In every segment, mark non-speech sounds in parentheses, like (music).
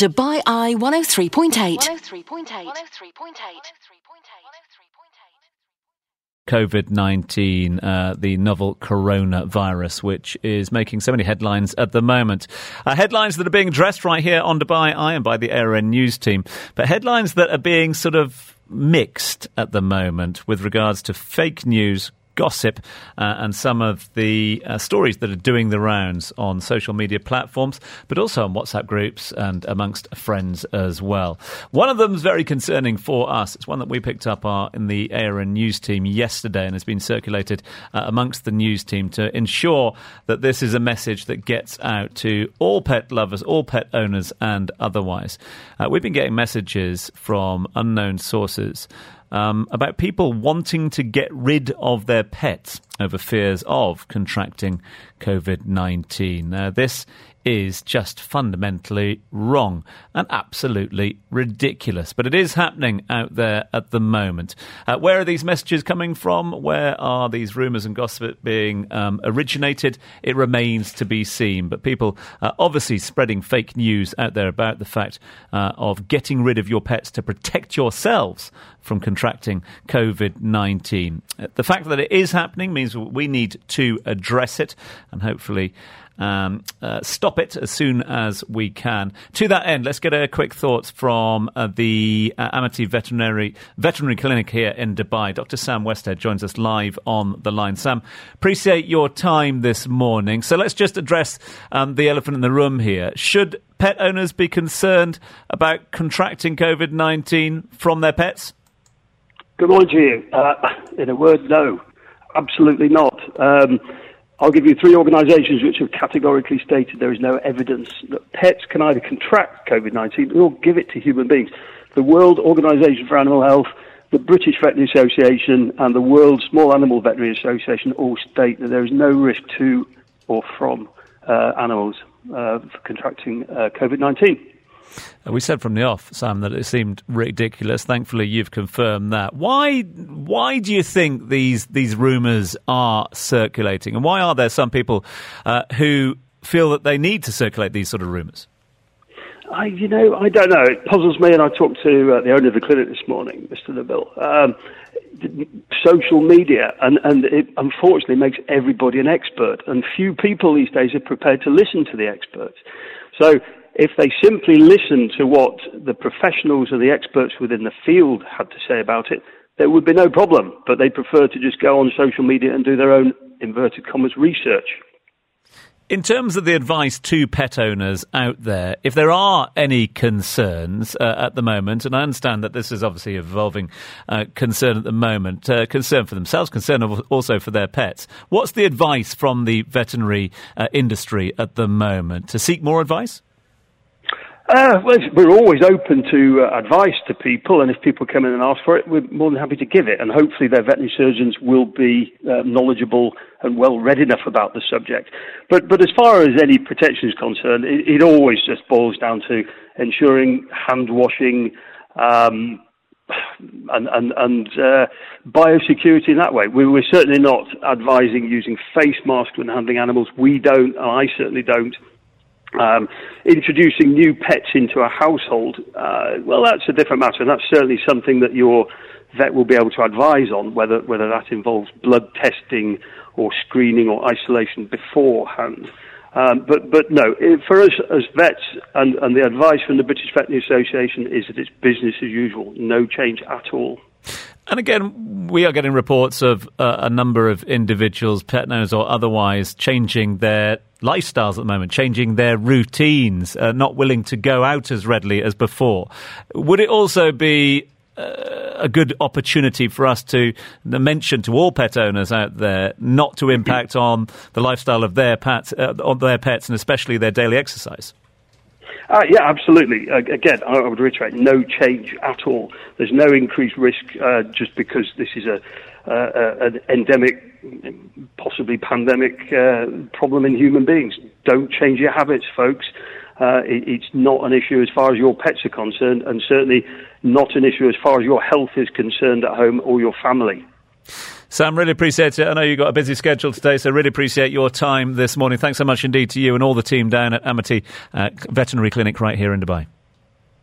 Dubai Eye 103.8. 103.8. COVID 19, uh, the novel coronavirus, which is making so many headlines at the moment. Uh, headlines that are being addressed right here on Dubai Eye and by the ARN News team, but headlines that are being sort of mixed at the moment with regards to fake news, gossip uh, and some of the uh, stories that are doing the rounds on social media platforms, but also on WhatsApp groups and amongst friends as well. One of them is very concerning for us. It's one that we picked up our, in the ARN news team yesterday and has been circulated uh, amongst the news team to ensure that this is a message that gets out to all pet lovers, all pet owners, and otherwise. Uh, we've been getting messages from unknown sources um, about people wanting to get rid of their pets over fears of contracting COVID 19. Now, this is just fundamentally wrong and absolutely ridiculous. But it is happening out there at the moment. Uh, where are these messages coming from? Where are these rumours and gossip being um, originated? It remains to be seen. But people are obviously spreading fake news out there about the fact uh, of getting rid of your pets to protect yourselves from contracting COVID 19. The fact that it is happening means we need to address it and hopefully um, uh, stop it as soon as we can. To that end, let's get a quick thoughts from uh, the uh, Amity Veterinary Veterinary Clinic here in Dubai. Dr. Sam Westhead joins us live on the line. Sam, appreciate your time this morning. So let's just address um, the elephant in the room here. Should pet owners be concerned about contracting COVID 19 from their pets? Good morning to you. Uh, in a word, no, absolutely not. Um, I'll give you three organisations which have categorically stated there is no evidence that pets can either contract COVID 19 or give it to human beings. The World Organisation for Animal Health, the British Veterinary Association, and the World Small Animal Veterinary Association all state that there is no risk to or from uh, animals uh, contracting uh, COVID 19. Uh, we said from the off, Sam, that it seemed ridiculous. Thankfully, you've confirmed that. Why? Why do you think these these rumours are circulating, and why are there some people uh, who feel that they need to circulate these sort of rumours? I, you know, I don't know. It puzzles me, and I talked to uh, the owner of the clinic this morning, Mr. Nabil. Um, social media, and, and it unfortunately makes everybody an expert, and few people these days are prepared to listen to the experts. So if they simply listened to what the professionals and the experts within the field had to say about it, there would be no problem. But they prefer to just go on social media and do their own inverted commas research. In terms of the advice to pet owners out there, if there are any concerns uh, at the moment, and I understand that this is obviously evolving uh, concern at the moment, uh, concern for themselves, concern also for their pets, what's the advice from the veterinary uh, industry at the moment? To seek more advice? Uh, well, we're always open to uh, advice to people, and if people come in and ask for it, we're more than happy to give it. And hopefully, their veterinary surgeons will be uh, knowledgeable and well read enough about the subject. But, but as far as any protection is concerned, it, it always just boils down to ensuring hand washing. Um, and and, and uh, biosecurity in that way. We, we're certainly not advising using face masks when handling animals. We don't, and I certainly don't um, introducing new pets into a household, uh, well, that's a different matter, and that's certainly something that your vet will be able to advise on, whether whether that involves blood testing or screening or isolation beforehand. Um, but but no, for us as vets, and, and the advice from the British Veterinary Association is that it's business as usual, no change at all. And again, we are getting reports of uh, a number of individuals, pet owners or otherwise, changing their lifestyles at the moment, changing their routines, uh, not willing to go out as readily as before. Would it also be uh, a good opportunity for us to mention to all pet owners out there not to impact on the lifestyle of their pets, uh, on their pets, and especially their daily exercise? Uh, yeah, absolutely. Uh, again, I would reiterate, no change at all. There's no increased risk uh, just because this is a uh, an endemic, possibly pandemic uh, problem in human beings. Don't change your habits, folks. Uh, it, it's not an issue as far as your pets are concerned, and certainly not an issue as far as your health is concerned at home or your family. Sam, really appreciate it. I know you've got a busy schedule today, so really appreciate your time this morning. Thanks so much indeed to you and all the team down at Amity uh, Veterinary Clinic right here in Dubai.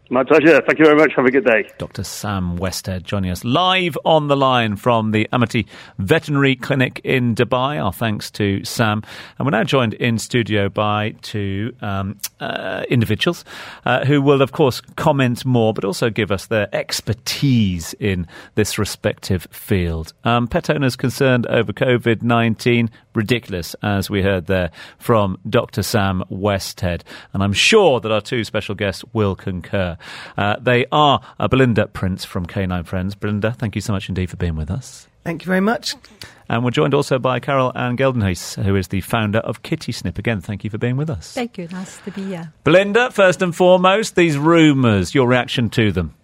My pleasure. Thank you very much. Have a good day. Dr. Sam Westhead joining us live on the line from the Amity Veterinary Clinic in Dubai. Our thanks to Sam. And we're now joined in studio by two um, uh, individuals uh, who will, of course, comment more, but also give us their expertise in this respective field. Um, pet owners concerned over COVID 19, ridiculous, as we heard there from Dr. Sam Westhead. And I'm sure that our two special guests will concur. Uh, they are uh, Belinda Prince from K9 Friends. Belinda, thank you so much indeed for being with us. Thank you very much. And we're joined also by Carol Ann Geldenhuys, who is the founder of Kitty Snip. Again, thank you for being with us. Thank you. Nice to be here. Belinda, first and foremost, these rumours, your reaction to them.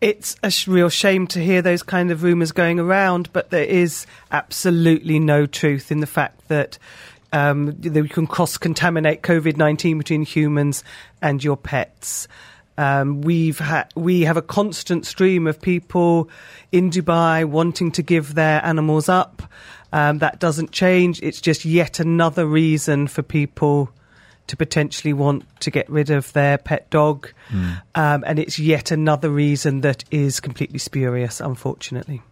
It's a sh- real shame to hear those kind of rumours going around, but there is absolutely no truth in the fact that um, that we can cross contaminate COVID 19 between humans and your pets. Um, we've ha- we have a constant stream of people in Dubai wanting to give their animals up. Um, that doesn't change. It's just yet another reason for people to potentially want to get rid of their pet dog. Mm. Um, and it's yet another reason that is completely spurious, unfortunately.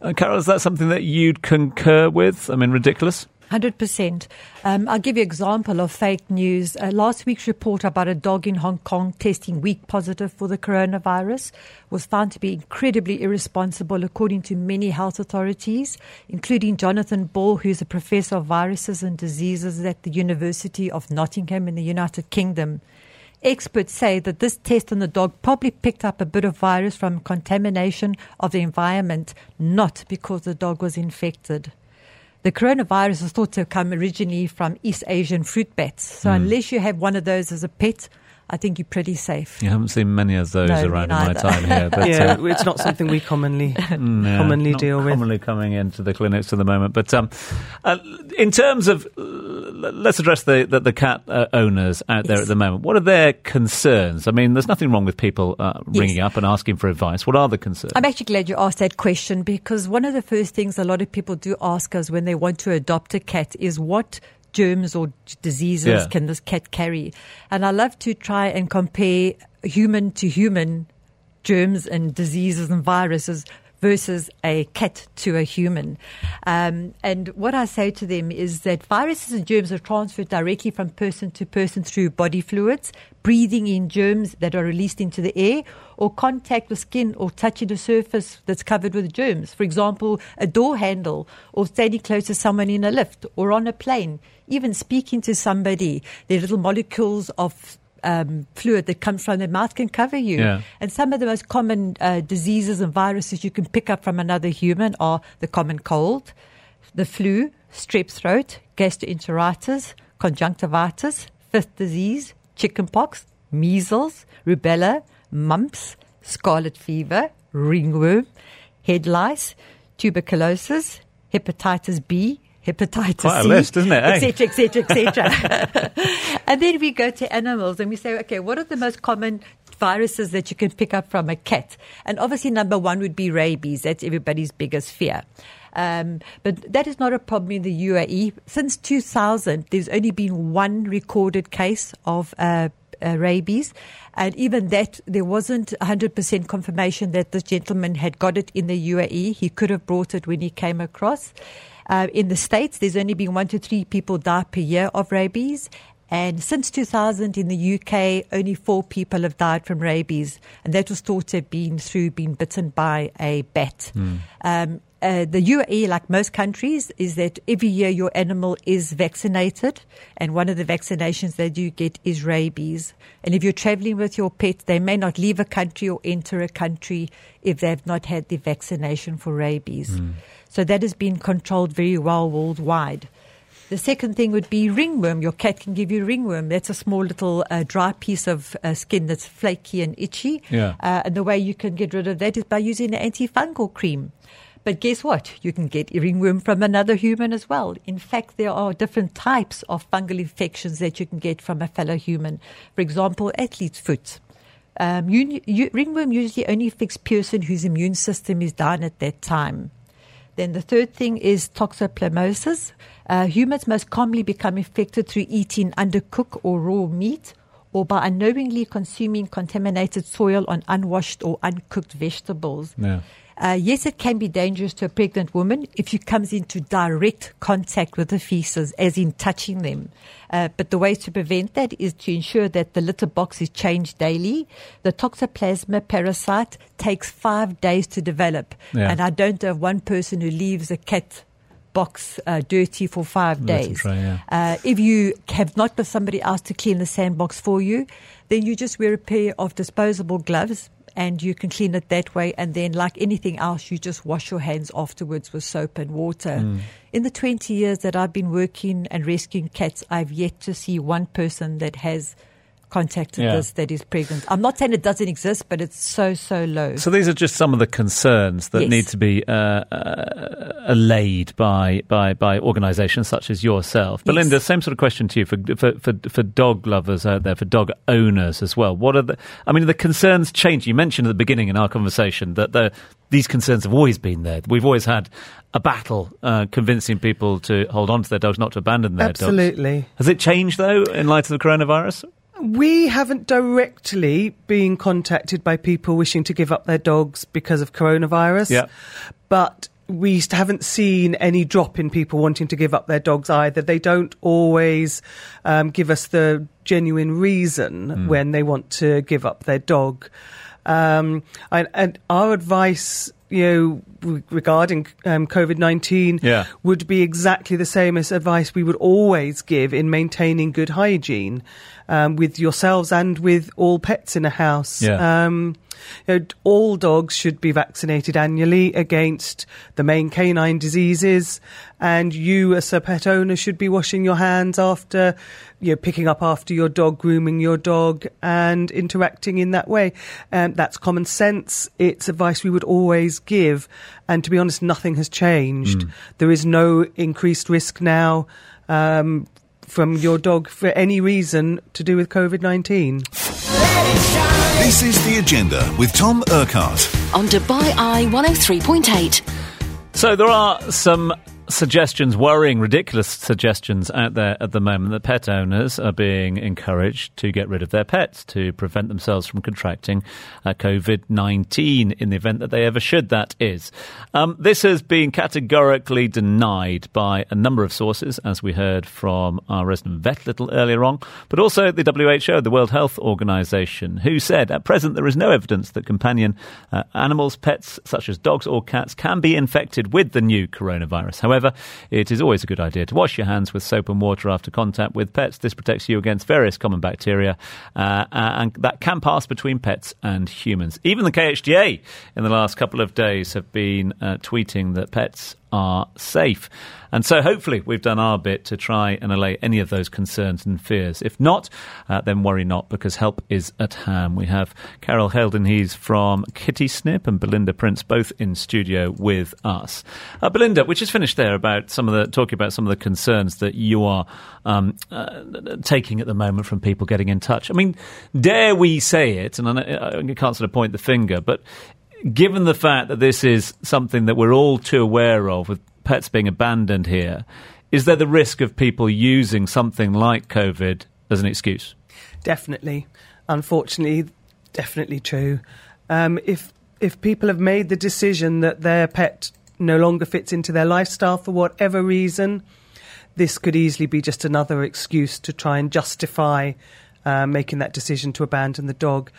Uh, Carol, is that something that you'd concur with? I mean, ridiculous? 100%. Um, I'll give you an example of fake news. Uh, last week's report about a dog in Hong Kong testing weak positive for the coronavirus was found to be incredibly irresponsible, according to many health authorities, including Jonathan Ball, who's a professor of viruses and diseases at the University of Nottingham in the United Kingdom. Experts say that this test on the dog probably picked up a bit of virus from contamination of the environment, not because the dog was infected. The coronavirus is thought to have come originally from East Asian fruit bats. So mm. unless you have one of those as a pet, I think you're pretty safe. You haven't seen many of those no, around in my time here. But, (laughs) yeah, uh, it's not something we commonly (laughs) no, commonly deal with. Commonly coming into the clinics at the moment. But um, uh, in terms of, uh, let's address the the, the cat uh, owners out there at the moment. What are their concerns? I mean, there's nothing wrong with people uh, ringing yes. up and asking for advice. What are the concerns? I'm actually glad you asked that question because one of the first things a lot of people do ask us when they want to adopt a cat is what germs or diseases yeah. can this cat carry? And I love to try and compare human to human germs and diseases and viruses versus a cat to a human. Um, and what I say to them is that viruses and germs are transferred directly from person to person through body fluids, breathing in germs that are released into the air, or contact with skin or touching a surface that's covered with germs. For example, a door handle, or standing close to someone in a lift, or on a plane even speaking to somebody, the little molecules of um, fluid that comes from their mouth can cover you. Yeah. And some of the most common uh, diseases and viruses you can pick up from another human are the common cold, the flu, strep throat, gastroenteritis, conjunctivitis, fifth disease, chickenpox, measles, rubella, mumps, scarlet fever, ringworm, head lice, tuberculosis, hepatitis B, hepatitis Quite C, a list, isn't it? Etc. Etc. Etc. And then we go to animals and we say, okay, what are the most common viruses that you can pick up from a cat? And obviously, number one would be rabies. That's everybody's biggest fear. Um, but that is not a problem in the UAE. Since 2000, there's only been one recorded case of uh, uh, rabies. And even that, there wasn't 100% confirmation that this gentleman had got it in the UAE. He could have brought it when he came across. Uh, in the States, there's only been one to three people die per year of rabies. And since 2000 in the UK, only four people have died from rabies. And that was thought to have been through being bitten by a bat. Mm. Um, uh, the UAE, like most countries, is that every year your animal is vaccinated, and one of the vaccinations they do get is rabies. And if you're traveling with your pet, they may not leave a country or enter a country if they've not had the vaccination for rabies. Mm. So that has been controlled very well worldwide. The second thing would be ringworm. Your cat can give you ringworm. That's a small little uh, dry piece of uh, skin that's flaky and itchy. Yeah. Uh, and the way you can get rid of that is by using an antifungal cream. But guess what? You can get ringworm from another human as well. In fact, there are different types of fungal infections that you can get from a fellow human. For example, athlete's foot. Um, you, you, ringworm usually only affects person whose immune system is down at that time. Then the third thing is toxoplasmosis. Uh, humans most commonly become infected through eating undercooked or raw meat or by unknowingly consuming contaminated soil on unwashed or uncooked vegetables. Yeah. Uh, yes, it can be dangerous to a pregnant woman if she comes into direct contact with the feces, as in touching them. Uh, but the way to prevent that is to ensure that the litter box is changed daily. The toxoplasma parasite takes five days to develop, Yeah. and I don't know of one person who leaves a cat box uh, dirty for five days. tray, yeah. Uh, if you have not got somebody else to clean the sandbox for you, then you just wear a pair of disposable gloves and you can clean it that way. And then, like anything else, you just wash your hands afterwards with soap and water. Mm. In the 20 years that I've been working and rescuing cats, I've yet to see one person that has contacted Yeah. this that is pregnant. I'm not saying it doesn't exist, but it's so, so low. So these are just some of the concerns that Yes. need to be uh, uh, allayed by by by organisations such as yourself. Yes. Belinda, same sort of question to you for, for for for dog lovers out there, for dog owners as well. What are the? I mean, the concerns change. You mentioned at the beginning in our conversation that the these concerns have always been there. We've always had a battle uh, convincing people to hold on to their dogs, not to abandon their dogs. Absolutely. Has it changed though in light of the coronavirus? We haven't directly been contacted by people wishing to give up their dogs because of coronavirus. Yeah. But we haven't seen any drop in people wanting to give up their dogs either. They don't always um, give us the genuine reason when they want to give up their dog. Um, and, and our advice, you know, regarding um, COVID 19 Yeah. would be exactly the same as advice we would always give in maintaining good hygiene um, with yourselves and with all pets in a house. Yeah. Um, you know, all dogs should be vaccinated annually against the main canine diseases, and you, as a pet owner, should be washing your hands after, you know, picking up after your dog, grooming your dog, and interacting in that way. Um, that's common sense. It's advice we would always give, and to be honest, nothing has changed. There is no increased risk now. Um, from your dog for any reason to do with COVID 19. This is The Agenda with Tom Urquhart. On Dubai Eye 103.8. So there are some suggestions, worrying, ridiculous suggestions out there at the moment that pet owners are being encouraged to get rid of their pets to prevent themselves from contracting uh, COVID 19 in the event that they ever should, that is. Um, this has been categorically denied by a number of sources, as we heard from our resident vet little earlier on, but also the WHO, the World Health Organization, who said at present there is no evidence that companion uh, animals, pets such as dogs or cats, can be infected with the new coronavirus. However, it is always a good idea to wash your hands with soap and water after contact with pets. This protects you against various common bacteria, uh, and that can pass between pets and humans. Even the KHDA in the last couple of days have been uh, tweeting that pets are safe. And so hopefully we've done our bit to try and allay any of those concerns and fears. If not, uh, then worry not because help is at hand. We have Carol Geldenhuys from Kitty Snip and Belinda Prince both in studio with us. Uh, Belinda, we just finished there about some of the, talking about some of the concerns that you are um, uh, taking at the moment from people getting in touch. I mean, dare we say it, and I, I can't sort of point the finger, but given the fact that this is something that we're all too aware of with pets being abandoned here, is there the risk of people using something like COVID as an excuse? Definitely. Unfortunately, definitely true. Um, if if people have made the decision that their pet no longer fits into their lifestyle for whatever reason, this could easily be just another excuse to try and justify uh, making that decision to abandon the dog.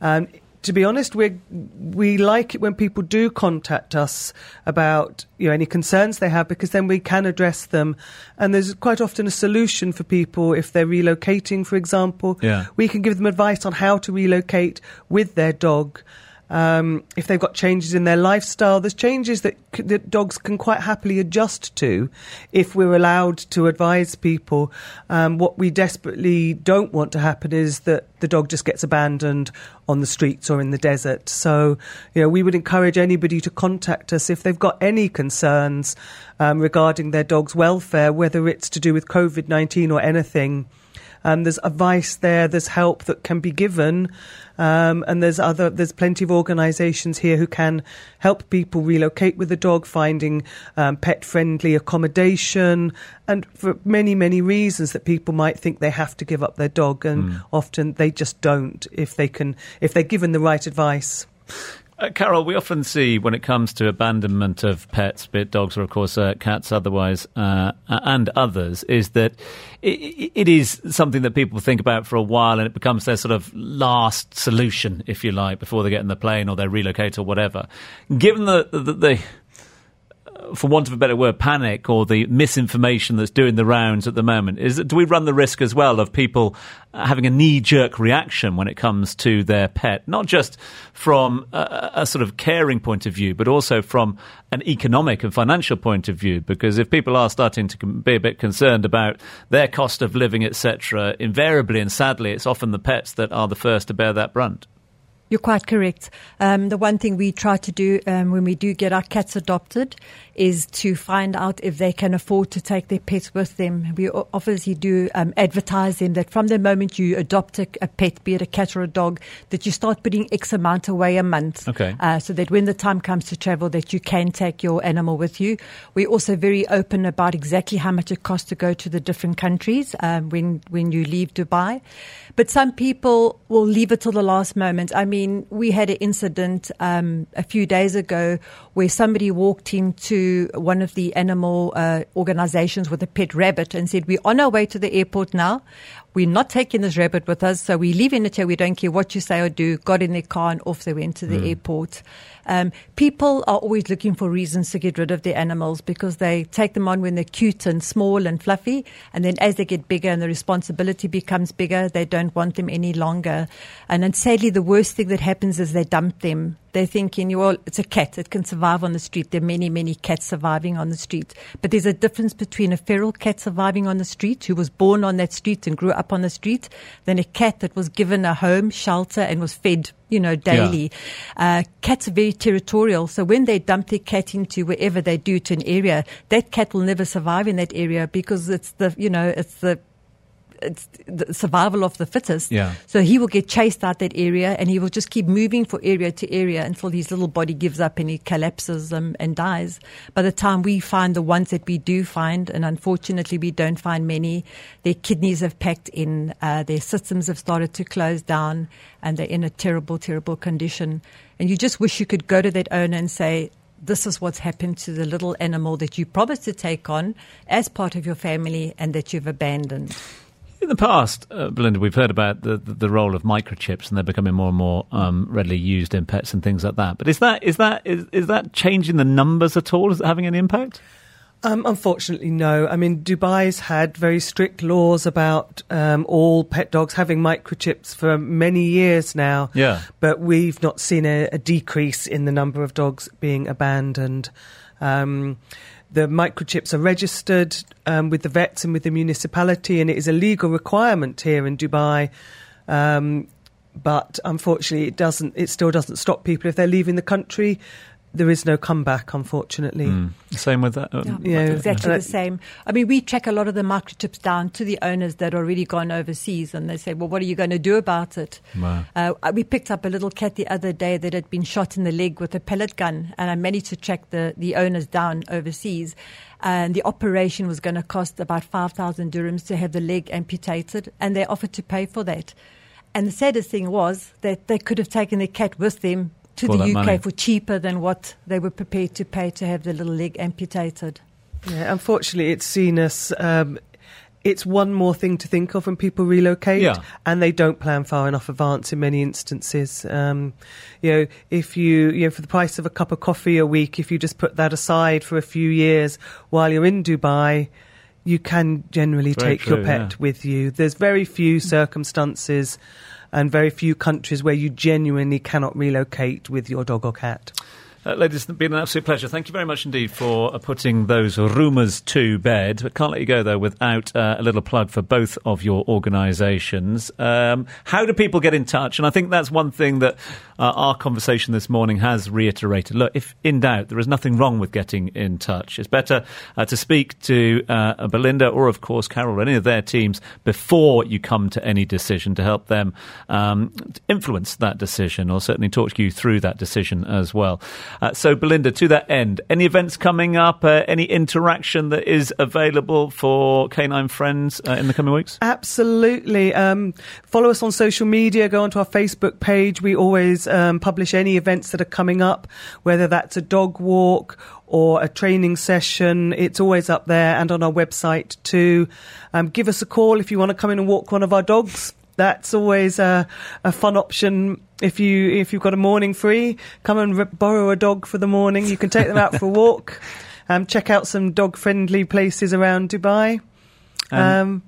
Um, to be honest, we we like it when people do contact us about you know any concerns they have because then we can address them, and there's quite often a solution for people if they're relocating, for example. Yeah. we can give them advice on how to relocate with their dog. Um, if they've got changes in their lifestyle, there's changes that, c- that dogs can quite happily adjust to if we're allowed to advise people. Um, what we desperately don't want to happen is that the dog just gets abandoned on the streets or in the desert. So, you know, we would encourage anybody to contact us if they've got any concerns um, regarding their dog's welfare, whether it's to do with COVID 19 or anything. Um, there's advice there. There's help that can be given, um, and there's other. There's plenty of organisations here who can help people relocate with a dog, finding um, pet-friendly accommodation, and for many many reasons that people might think they have to give up their dog, and often they just don't if they can if they're given the right advice. Uh, Carol, we often see when it comes to abandonment of pets, be it dogs or, of course, uh, cats otherwise, uh, and others, is that it, it is something that people think about for a while and it becomes their sort of last solution, if you like, before they get in the plane or they relocate or whatever. Given the, the, the for want of a better word, panic or the misinformation that's doing the rounds at the moment? Is do we run the risk as well of people having a knee-jerk reaction when it comes to their pet, not just from a, a, sort of caring point of view, but also from an economic and financial point of view? Because if people are starting to be a bit concerned about their cost of living, etc., invariably and sadly, it's often the pets that are the first to bear that brunt. You're quite correct. Um, the one thing we try to do um, when we do get our cats adopted is to find out if they can afford to take their pets with them. We obviously do um, advertise them that from the moment you adopt a, a, pet, be it a cat or a dog, that you start putting X amount away a month. Okay. Uh, so that when the time comes to travel, that you can take your animal with you. We're also very open about exactly how much it costs to go to the different countries um, when when you leave Dubai. But some people will leave it till the last moment. I mean, we had an incident um, a few days ago where somebody walked into one of the animal uh, organizations with a pet rabbit and said, We're on our way to the airport now. We're not taking this rabbit with us, so we're leaving it here. We don't care what you say or do. Got in their car and off they went to the mm. airport. Um, people are always looking for reasons to get rid of their animals because they take them on when they're cute and small and fluffy. And then as they get bigger and the responsibility becomes bigger, they don't want them any longer. And then sadly, the worst thing that happens is they dump them they're thinking, well, it's a cat. It can survive on the street. There are many, many cats surviving on the street. But there's a difference between a feral cat surviving on the street, who was born on that street and grew up on the street, than a cat that was given a home, shelter, and was fed, you know, daily. Yeah. Uh, cats are very territorial. So when they dump their cat into wherever they do to an area, that cat will never survive in that area because it's the, you know, it's the it's the survival of the fittest. Yeah. So he will get chased out that area and he will just keep moving from area to area until his little body gives up and he collapses um, and dies. By the time we find the ones that we do find, and unfortunately we don't find many, their kidneys have packed in, uh, their systems have started to close down and they're in a terrible, terrible condition. And you just wish you could go to that owner and say, this is what's happened to the little animal that you promised to take on as part of your family and that you've abandoned. In the past, uh, Belinda, we've heard about the, the, the, role of microchips, and they're becoming more and more um, readily used in pets and things like that. But is that is that is, is that changing the numbers at all? Is it having any impact? Um, unfortunately, no. I mean, Dubai's had very strict laws about um, all pet dogs having microchips for many years now. Yeah. But we've not seen a, a decrease in the number of dogs being abandoned. Um, the microchips are registered um, with the vets and with the municipality, and it is a legal requirement here in Dubai. Um, but unfortunately, it doesn't. It still doesn't stop people if they're leaving the country there is no comeback, unfortunately. Mm. Same with that. Um, yeah, yeah, exactly the same. I mean, we track a lot of the microchips down to the owners that are already gone overseas, and they say, "Well, what are you going to do about it?" Wow. Uh, we picked up a little cat the other day that had been shot in the leg with a pellet gun, and I managed to track the the owners down overseas. And the operation was going to cost about five thousand dirhams to have the leg amputated, and they offered to pay for that. And the saddest thing was that they could have taken the cat with them to the UK money. for cheaper than what they were prepared to pay to have the little leg amputated. Yeah, unfortunately, it's seen as um, it's one more thing to think of when people relocate, yeah. and they don't plan far enough advance in many instances. Um, you know, if you you know for the price of a cup of coffee a week, if you just put that aside for a few years while you're in Dubai. You can generally Very take true, your pet yeah. with you. There's very few circumstances and very few countries where you genuinely cannot relocate with your dog or cat. Uh, ladies, it's been an absolute pleasure. Thank you very much indeed for uh, putting those rumours to bed. But can't let you go, though, without uh, a little plug for both of your organisations. Um, how do people get in touch? And I think that's one thing that uh, our conversation this morning has reiterated. Look, if in doubt, there is nothing wrong with getting in touch. It's better uh, to speak to uh, Belinda or, of course, Carol or any of their teams before you come to any decision to help them um, influence that decision or certainly talk you through that decision as well. Uh, so, Belinda, to that end, any events coming up, uh, any interaction that is available for K9 Friends uh, in the coming weeks? Absolutely. Um, follow us on social media, go onto our Facebook page. We always um, publish any events that are coming up, whether that's a dog walk or a training session. It's always up there and on our website too. Um, give us a call if you want to come in and walk one of our dogs. That's always a, a fun option. If you if you've got a morning free, come and r- borrow a dog for the morning. You can take them out for a walk. (laughs) Um, check out some dog friendly places around Dubai. Um,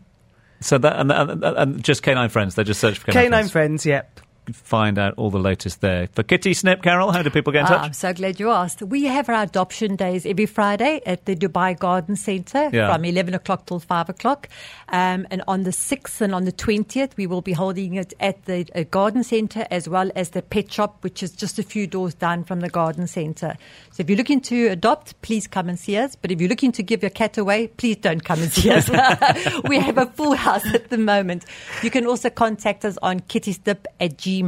So that and, and, and just K9 Friends. They just search for Canine, Canine friends, yep. Find out all the latest there. For Kitty Snip, Carol, how do people get in Ah, touch? I'm so glad you asked. We have our adoption days every Friday at the Dubai Garden Centre Yeah. from 11 o'clock till 5 o'clock. Um, and on the 6th and on the 20th, we will be holding it at the uh, Garden Centre as well as the pet shop, which is just a few doors down from the Garden Centre. So if you're looking to adopt, please come and see us. But if you're looking to give your cat away, please don't come and see us. (laughs) (laughs) we have a full house at the moment. You can also contact us on kittysnip at gmail.com.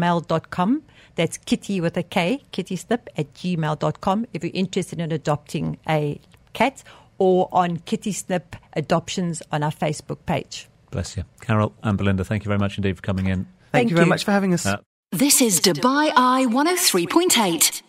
That's kitty with a K, kittysnip at gmail.com if you're interested in adopting a cat or on Kitty Snip Adoptions on our Facebook page. Bless you. Carol and Belinda, thank you very much indeed for coming in. Thank, Thank you very you. much for having us. Uh, This is Dubai Eye 103.8.